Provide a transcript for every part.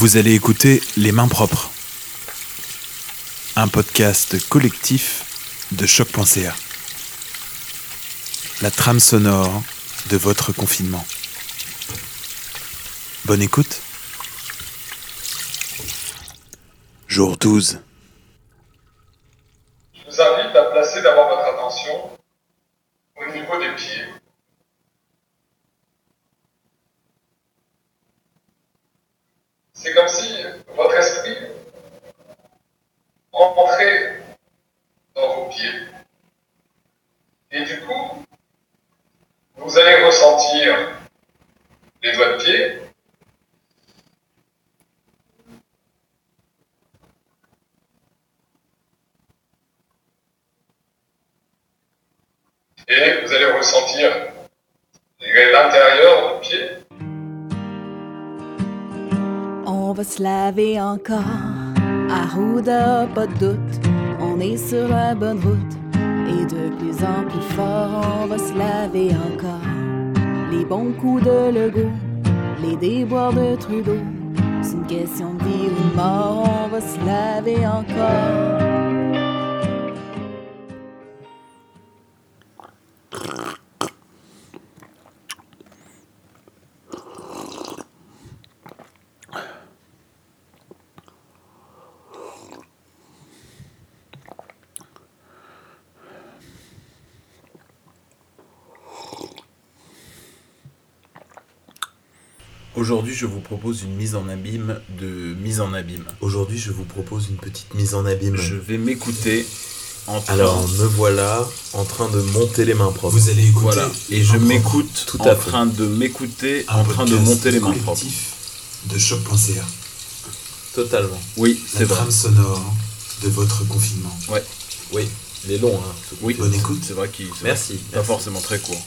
Vous allez écouter Les Mains Propres, un podcast collectif de choc.ca. La trame sonore de votre confinement. Bonne écoute. Jour 12. Je vous invite à placer d'abord votre attention au niveau des pieds. C'est comme si votre esprit rentrait dans vos pieds. Et du coup, vous allez ressentir les doigts de pied, et vous allez ressentir l'intérieur de vos va se laver encore. Arruda, pas de doute, on est sur la bonne route. Et de plus en plus fort, on va se laver encore. Les bons coups de Legault, les déboires de Trudeau. C'est une question de vie ou de mort, on va se laver encore. Aujourd'hui, je vous propose une mise en abîme de mise en abîme. Aujourd'hui, je vous propose une petite mise en abîme. Je vais m'écouter en train- Alors, me voilà en train de monter les mains propres. Vous allez écouter voilà. Et je m'écoute Tout en à fait. train de m'écouter, en train de monter les mains propres. de choc.ca. Totalement. Oui, c'est vrai. trame sonore de votre confinement. Oui, il est long, hein. Oui, Bonne écoute. C'est vrai qu'il Merci. pas merci. forcément très court.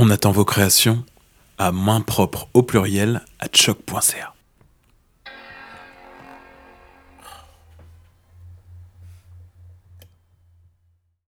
On attend vos créations à main propre au pluriel à choc.ca.